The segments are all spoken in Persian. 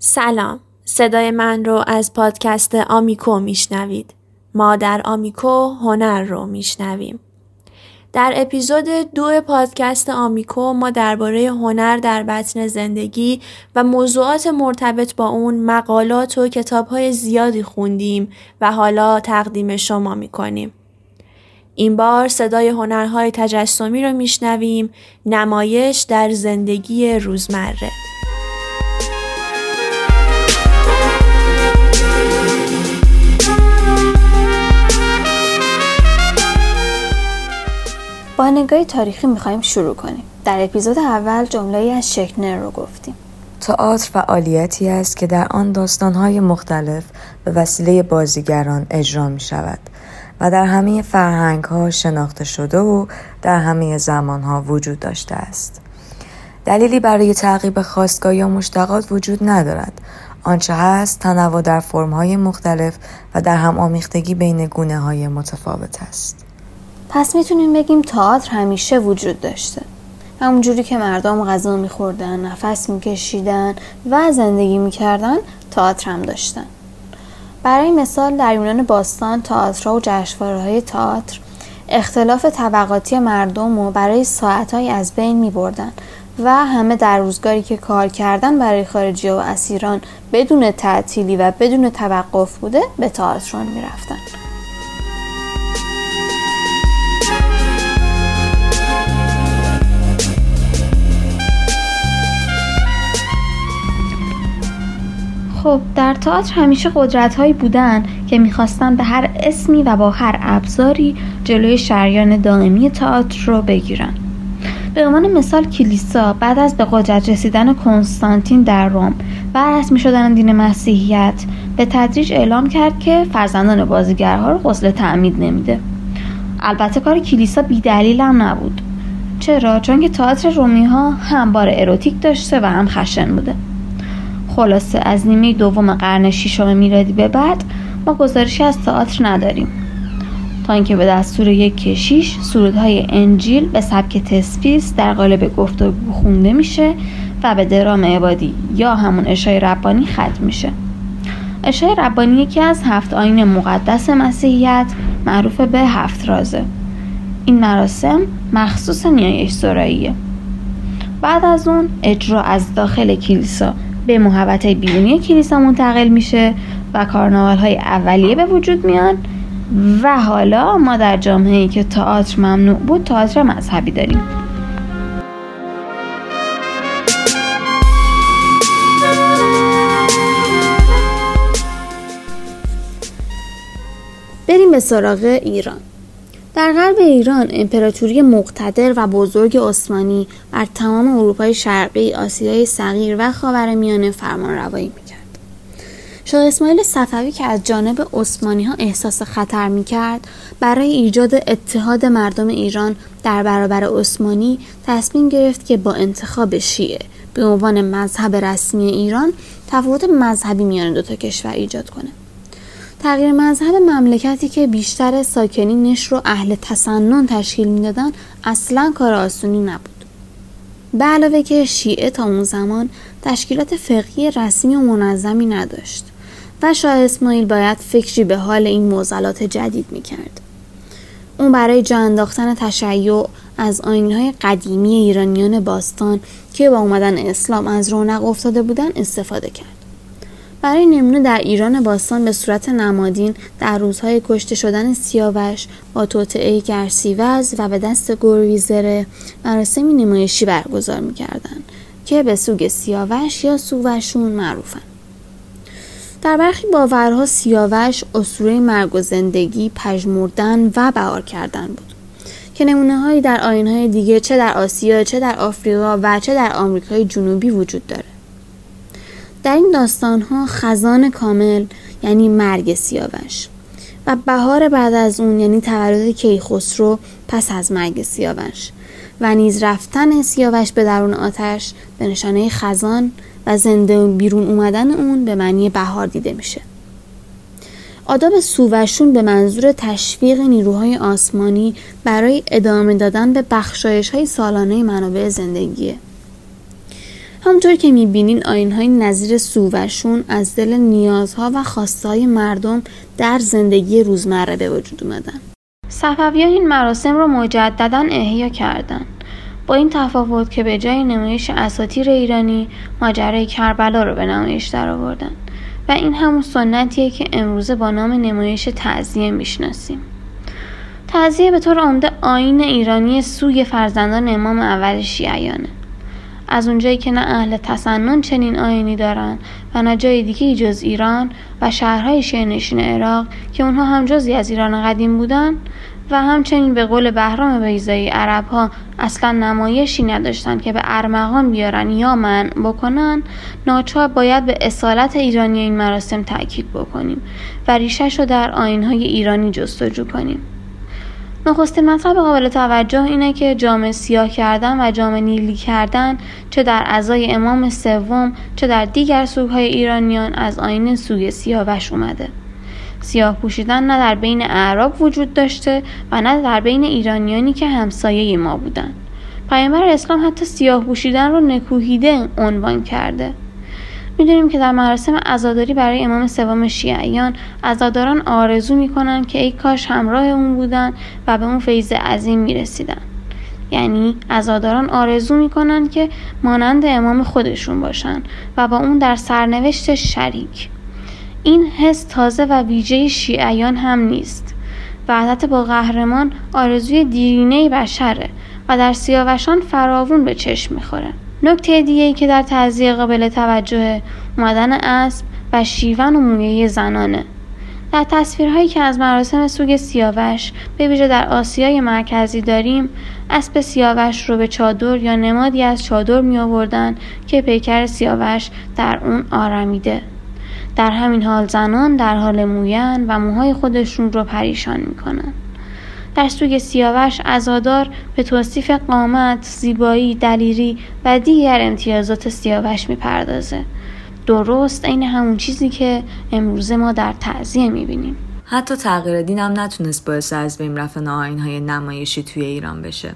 سلام صدای من رو از پادکست آمیکو میشنوید ما در آمیکو هنر رو میشنویم در اپیزود دو پادکست آمیکو ما درباره هنر در بطن زندگی و موضوعات مرتبط با اون مقالات و کتابهای زیادی خوندیم و حالا تقدیم شما می‌کنیم. این بار صدای هنرهای تجسمی رو میشنویم نمایش در زندگی روزمره. با نگاهی تاریخی می‌خوایم شروع کنیم در اپیزود اول جمله از شکنر رو گفتیم تئاتر فعالیتی است که در آن داستانهای مختلف به وسیله بازیگران اجرا می شود و در همه فرهنگ ها شناخته شده و در همه زمان ها وجود داشته است. دلیلی برای تعقیب خواستگاه یا مشتقات وجود ندارد. آنچه هست تنوع در فرم های مختلف و در هم آمیختگی بین گونه های متفاوت است. پس می‌تونیم بگیم تئاتر همیشه وجود داشته همونجوری که مردم غذا میخوردن نفس میکشیدن و زندگی می‌کردن تئاتر هم داشتن برای مثال در یونان باستان تئاترها و جشنواره های تئاتر اختلاف طبقاتی مردم و برای ساعتهایی از بین می بردن و همه در روزگاری که کار کردن برای خارجی و اسیران بدون تعطیلی و بدون توقف بوده به تئاتر می رفتن. خب در تئاتر همیشه قدرت هایی بودن که می‌خواستن به هر اسمی و با هر ابزاری جلوی شریان دائمی تئاتر رو بگیرن. به عنوان مثال کلیسا بعد از به قدرت رسیدن کنستانتین در روم و رسمی شدن دین مسیحیت به تدریج اعلام کرد که فرزندان بازیگرها رو غسل تعمید نمیده. البته کار کلیسا بیدلیل هم نبود. چرا؟ چون که تئاتر رومی ها هم بار اروتیک داشته و هم خشن بوده. خلاصه از نیمه دوم قرن ششم میلادی به بعد ما گزارشی از تئاتر نداریم. تا اینکه به دستور یک کشیش سرودهای انجیل به سبک تسپیس در قالب گفتگو خونده میشه و به درام عبادی یا همون اشای ربانی ختم میشه. اشای ربانی یکی از هفت آین مقدس مسیحیت معروف به هفت رازه. این مراسم مخصوص نیایش سراییه. بعد از اون اجرا از داخل کلیسا. به محوطه بیرونی کلیسا منتقل میشه و کارناوال های اولیه به وجود میان. و حالا ما در جامعه که تئاتر ممنوع بود تئاتر مذهبی داریم. بریم به سراغ ایران. در غرب ایران امپراتوری مقتدر و بزرگ عثمانی بر تمام اروپای شرقی، آسیای صغیر و خاورمیانه فرمانروایی می‌کرد. شاه اسماعیل صفوی که از جانب عثمانی ها احساس خطر می‌کرد برای ایجاد اتحاد مردم ایران در برابر عثمانی تصمیم گرفت که با انتخاب شیعه به عنوان مذهب رسمی ایران تفاوت مذهبی میان دو تا کشور ایجاد کنه. تغییر مذهب مملکتی که بیشتر ساکنینش رو اهل تسنن تشکیل می‌دادن اصلا کار آسونی نبود. به علاوه که شیعه تا اون زمان تشکیلات فقهی رسمی و منظمی نداشت و شاه اسماعیل باید فکری به حال این موزلات جدید می‌کرد. اون برای جا انداختن تشیع از آینهای قدیمی ایرانیان باستان که با اومدن اسلام از رونق افتاده بودن استفاده کرد. برای نمونه در ایران باستان به صورت نمادین در روزهای کشته شدن سیاوش با توطعه گرسیوز و به دست گرویزره مراسمی نمایشی برگزار می‌کردند که به سوگ سیاوش یا سووشون معروفن. در برخی باورها سیاوش اسطوره مرگ و زندگی پژمردن و بهار کردن بود که نمونه هایی در آین های دیگه چه در آسیا چه در آفریقا و چه در آمریکای جنوبی وجود داره. در این داستان ها خزان کامل یعنی مرگ سیاوش. و بهار بعد از اون یعنی تولد کیخسرو پس از مرگ سیاوش. و نیز رفتن سیاوش به درون آتش به نشانه خزان و زنده بیرون اومدن اون به معنی بهار دیده میشه. آداب سووشون به منظور تشویق نیروهای آسمانی برای ادامه دادن به بخشایش های سالانه منابع زندگیه. همطور که می‌بینین آینهای نظیر سووشون از دل نیازها و خواستهای مردم در زندگی روزمره به وجود اومدن. صفوی این مراسم رو مجددا احیا کردن. با این تفاوت که به جای نمایش اساتیر ایرانی ماجرای کربلا رو به نمایش درآوردن. و این همون سنتیه که امروزه با نام نمایش تعذیه می‌شناسیم. تعذیه به طور عمده آین ایرانی سوی فرزندان امام اول شیعیانه. از اونجایی که نه اهل تسنن چنین آینی دارن و نه جای دیگه جز ایران و شهرهای شیرنشین عراق که اونها هم جزی از ایران قدیم بودن و همچنین به قول بهرام بیزایی عرب ها اصلا نمایشی نداشتن که به ارمغان بیارن یا من بکنن ناچار باید به اصالت ایرانی این مراسم تاکید بکنیم و ریشش رو در آینهای ایرانی جستجو کنیم. نخستین مطلب قابل توجه اینه که جامعه سیاه کردن و جامعه نیلی کردن چه در اعضای امام سوم چه در دیگر سوگهای ایرانیان از آین سوی سیاوش اومده سیاه پوشیدن نه در بین اعراب وجود داشته و نه در بین ایرانیانی که همسایه ما بودند. پیامبر اسلام حتی سیاه پوشیدن رو نکوهیده عنوان کرده می‌دونیم که در مراسم عزاداری برای امام سوم شیعیان عزاداران آرزو می‌کنن که ای کاش همراه اون بودن و به اون فیض عظیم می‌رسیدن. یعنی عزاداران آرزو می‌کنن که مانند امام خودشون باشن و با اون در سرنوشت شریک. این حس تازه و ویژه شیعیان هم نیست. وحدت با قهرمان آرزوی دیرینه بشره و در سیاوشان فراوون به چشم می‌خوره. نکته دیگه ای که در تعذیه قابل توجه اومدن اسب و شیون و مویه زنانه. در تصویرهایی که از مراسم سوگ سیاوش به ویژه در آسیای مرکزی داریم اسب سیاوش رو به چادر یا نمادی از چادر می آوردن که پیکر سیاوش در اون آرمیده در همین حال زنان در حال موین و موهای خودشون رو پریشان می‌کنن. در سوگ سیاوش ازادار به توصیف قامت، زیبایی، دلیری و دیگر امتیازات سیاوش می‌پردازه. درست عین همون چیزی که امروزه ما در تعذیه می‌بینیم. حتی تغییر دین هم نتونست باعث از بین رفتن آین های نمایشی توی ایران بشه.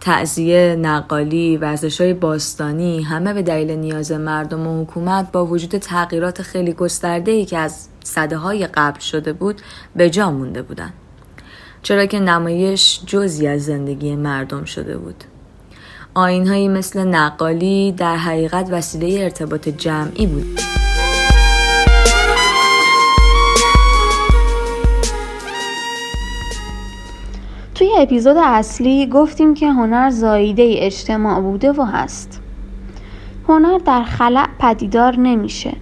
تعذیه، نقالی، ورزش های باستانی همه به دلیل نیاز مردم و حکومت با وجود تغییرات خیلی گسترده ای که از صده های قبل شده بود به جا مونده بودن. چرا که نمایش جزی از زندگی مردم شده بود. آینهایی مثل نقالی در حقیقت وسیله ارتباط جمعی بود. توی اپیزود اصلی گفتیم که هنر زاییده اجتماع بوده و هست هنر در خلع پدیدار نمیشه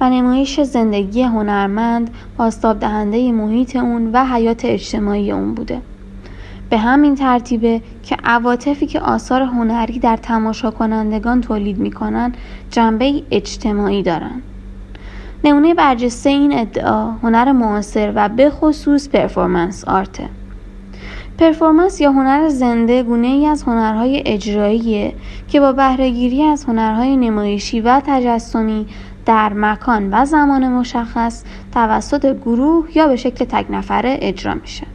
و نمایش زندگی هنرمند باستاب دهنده محیط اون و حیات اجتماعی اون بوده. به همین ترتیبه که عواطفی که آثار هنری در تماشا کنندگان تولید می‌کنن جنبه اجتماعی دارن. نمونه برجسته این ادعا هنر معاصر و به خصوص پرفورمنس آرته. پرفورمنس یا هنر زنده گونه ای از هنرهای اجراییه که با بهرهگیری از هنرهای نمایشی و تجسمی در مکان و زمان مشخص توسط گروه یا به شکل تک نفره اجرا میشه.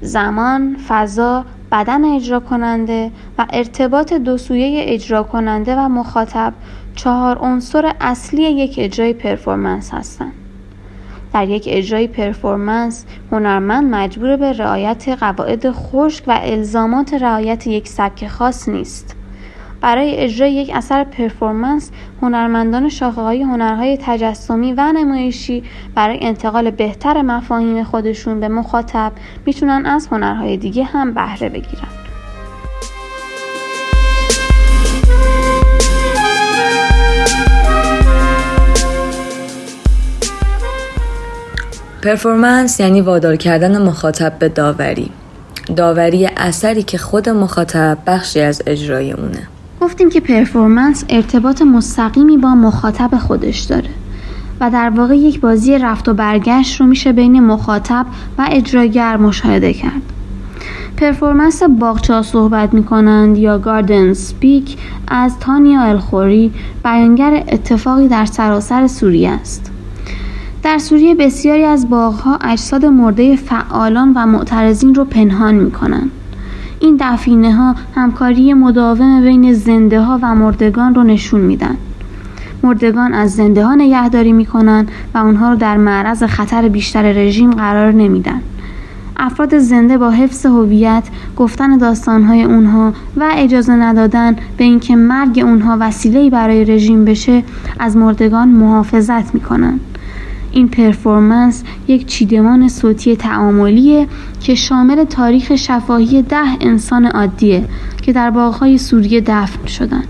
زمان، فضا، بدن اجرا کننده و ارتباط دو سویه اجرا کننده و مخاطب چهار عنصر اصلی یک اجرای پرفورمنس هستند. در یک اجرای پرفورمنس هنرمند مجبور به رعایت قواعد خشک و الزامات رعایت یک سبک خاص نیست برای اجرای یک اثر پرفورمنس هنرمندان شاخه های هنرهای تجسمی و نمایشی برای انتقال بهتر مفاهیم خودشون به مخاطب می‌تونن از هنرهای دیگه هم بهره بگیرن. performance یعنی وادار کردن مخاطب به داوری. داوری اثری که خود مخاطب بخشی از اجرای اونه. گفتیم که performance ارتباط مستقیمی با مخاطب خودش داره و در واقع یک بازی رفت و برگشت رو میشه بین مخاطب و اجراگر مشاهده کرد. performance باغچه صحبت می‌کنند یا Gardens Speak از تانیا الخوری بیانگر اتفاقی در سراسر سوریه است. در سوریه بسیاری از باغها اجساد مرده فعالان و معترضین رو پنهان می‌کنن این دفینه ها همکاری مداوم بین زنده ها و مردگان رو نشون میدن. مردگان از زنده ها نگهداری می‌کنن و اونها رو در معرض خطر بیشتر رژیم قرار نمیدن. افراد زنده با حفظ هویت گفتن داستانهای اونها و اجازه ندادن به اینکه مرگ اونها وسیله برای رژیم بشه از مردگان محافظت می‌کنن این پرفورمنس یک چیدمان صوتی تعاملیه که شامل تاریخ شفاهی ده انسان عادیه که در باغهای سوریه دفن شدن.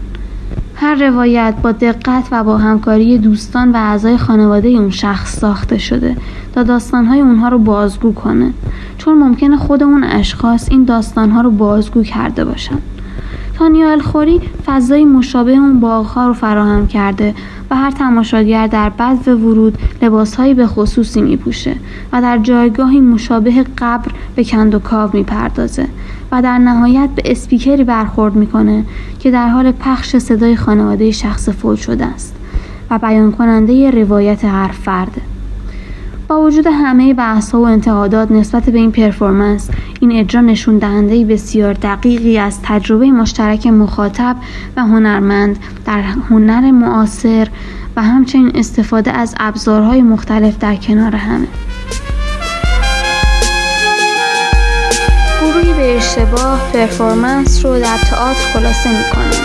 هر روایت با دقت و با همکاری دوستان و اعضای خانواده اون شخص ساخته شده تا داستانهای اونها رو بازگو کنه. چون ممکنه خود اون اشخاص این داستانها رو بازگو کرده باشن. تانیا الخوری فضای مشابه اون باغها رو فراهم کرده و هر تماشاگر در بعد ورود لباسهایی به خصوصی میپوشه و در جایگاهی مشابه قبر به کند و کاو می‌پردازه و در نهایت به اسپیکری برخورد می‌کنه که در حال پخش صدای خانواده شخص فوت شده است و بیان کننده روایت هر فرده با وجود همه بحث و انتقادات نسبت به این پرفورمنس این اجرا نشون دهنده بسیار دقیقی از تجربه مشترک مخاطب و هنرمند در هنر معاصر و همچنین استفاده از ابزارهای مختلف در کنار همه. گروهی به اشتباه پرفورمنس رو در تئاتر خلاصه می‌کنن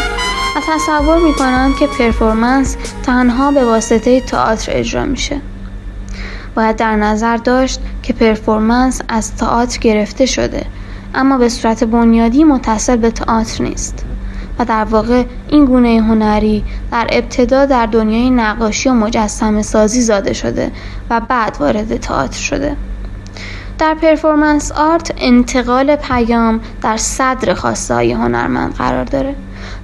و تصور می‌کنن که پرفورمنس تنها به واسطه تئاتر اجرا میشه. باید در نظر داشت که پرفورمنس از تئاتر گرفته شده اما به صورت بنیادی متصل به تئاتر نیست. و در واقع این گونه هنری در ابتدا در دنیای نقاشی و مجسمه سازی زاده شده و بعد وارد تئاتر شده. در پرفورمنس آرت انتقال پیام در صدر خواسته هنرمند قرار داره.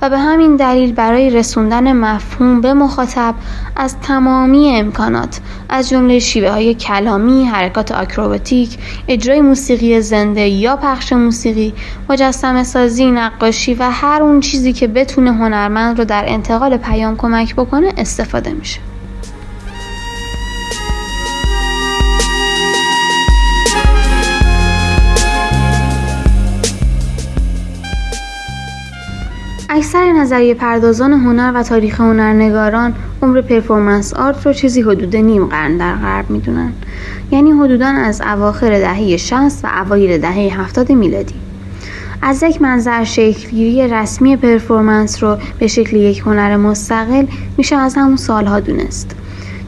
و به همین دلیل برای رسوندن مفهوم به مخاطب از تمامی امکانات از جمله شیوه های کلامی، حرکات آکروباتیک، اجرای موسیقی زنده یا پخش موسیقی، مجسمه سازی، نقاشی و هر اون چیزی که بتونه هنرمند رو در انتقال پیام کمک بکنه استفاده میشه. اکثر نظریه پردازان هنر و تاریخ هنرنگاران عمر performance art رو چیزی حدود نیم قرن در غرب می‌دونن. یعنی حدودا از اواخر دهه 60 و اوایل دهه 70 میلادی. از یک منظر شکلگیری رسمی performance رو به شکل یک هنر مستقل میشه از همون سالها دونست.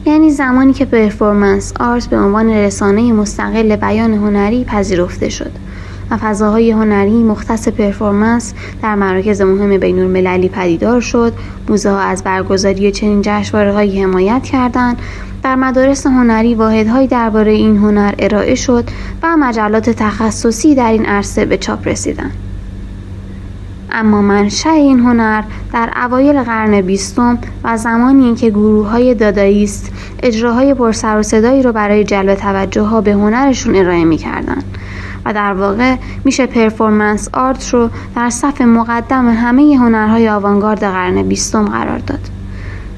یعنی زمانی که performance art به عنوان رسانه مستقل بیان هنری پذیرفته شد. و فضاهای هنری مختص پرفورمنس در مراکز مهم بین المللی پدیدار شد. موزه از برگزاری چنین جشنوارههایی حمایت کردند. در مدارس هنری واحدهایی درباره این هنر ارائه شد و مجلات تخصصی در این عرصه به چاپ رسیدند. اما منشأ این هنر در اوایل قرن بیستم و زمانی که گروه های داداییست اجراهای پرسر و صدایی رو برای جلب توجه ها به هنرشون ارائه می‌کردند. و در واقع میشه پرفورمنس آرت رو در صف مقدم همه هنرهای آوانگارد قرن بیستم قرار داد.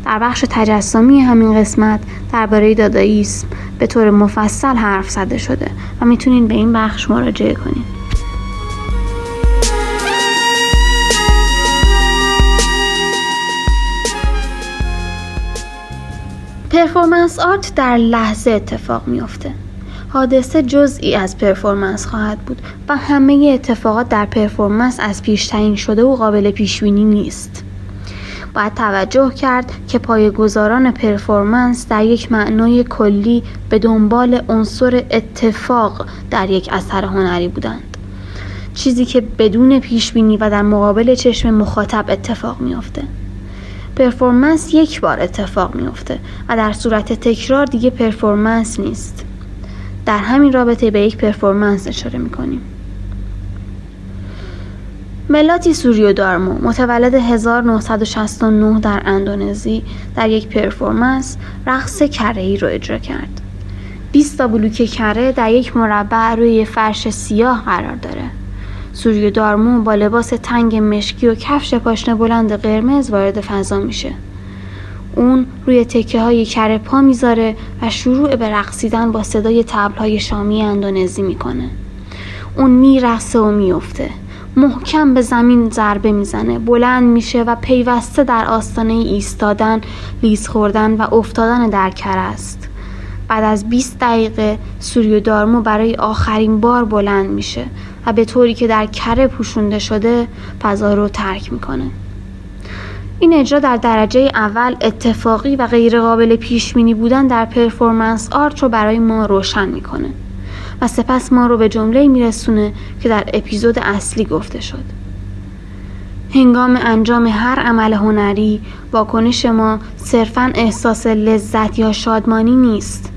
در بخش تجسمی همین قسمت درباره داداییسم به طور مفصل حرف زده شده و می‌تونین به این بخش مراجعه کنین. پرفورمنس آرت در لحظه اتفاق میافته حادثه جزئی از performance خواهد بود و همه اتفاقات در performance از پیش تعیین شده و قابل پیش بینی نیست. باید توجه کرد که پایه‌گذاران performance در یک معنای کلی به دنبال عنصر اتفاق در یک اثر هنری بودند. چیزی که بدون پیش بینی و در مقابل چشم مخاطب اتفاق میافته. performance یک بار اتفاق میافته و در صورت تکرار دیگه performance نیست. در همین رابطه به یک performance اشاره می‌کنیم. ملاتی سوریودارمو متولد 1969 در اندونزی در یک performance رقص کره ای رو اجرا کرد. 20 تا بلوک کره در یک مربع روی فرش سیاه قرار داره. سوریودارمو با لباس تنگ مشکی و کفش پاشنه بلند قرمز وارد فضا میشه. اون روی تکه های کره پا می‌ذاره و شروع به رقصیدن با صدای تبل های شامی اندونزی می‌کنه. اون میرقصه و میفته محکم به زمین ضربه می‌زنه. بلند میشه و پیوسته در آستانه ایستادن لیز خوردن و افتادن در کره است. بعد از 20 دقیقه سوریو دارمو برای آخرین بار بلند میشه و به طوری که در کره پوشونده شده فضا رو ترک می‌کنه. این اجرا در درجه اول اتفاقی و غیرقابل پیش بینی بودن در پرفورمنس آرت رو برای ما روشن می‌کنه و سپس ما رو به جمله میرسونه که در اپیزود اصلی گفته شد. هنگام انجام هر عمل هنری واکنش ما صرفا احساس لذت یا شادمانی نیست.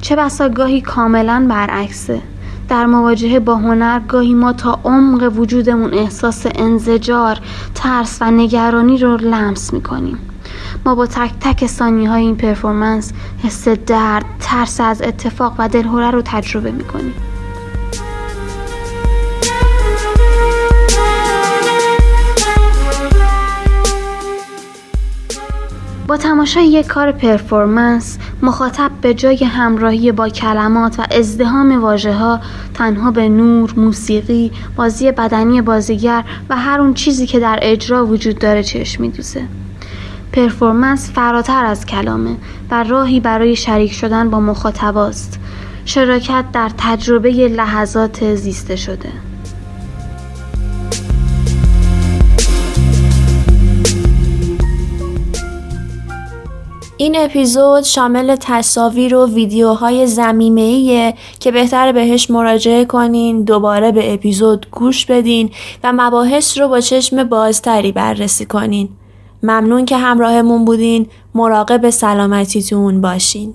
چه بسا گاهی کاملا برعکسه. در مواجهه با هنر گاهی ما تا عمق وجودمون احساس انزجار، ترس و نگرانی رو لمس می‌کنیم. ما با تک تک ثانی های این پرفورمنس حس درد، ترس از اتفاق و دلهوره رو تجربه می‌کنیم. با تماشای یک کار پرفورمنس مخاطب به جای همراهی با کلمات و ازدهام واژه ها تنها به نور، موسیقی، بازی بدنی بازیگر و هر اون چیزی که در اجرا وجود داره چشم میدوزه. پرفورمنس فراتر از کلامه و راهی برای شریک شدن با مخاطباست. شراکت در تجربه لحظات زیسته شده. این اپیزود شامل تصاویر و ویدیوهای زمیمه که بهتر بهش مراجعه کنین دوباره به اپیزود گوش بدین و مباحث رو با چشم بازتری بررسی کنین. ممنون که همراهمون بودین. مراقب سلامتیتون باشین.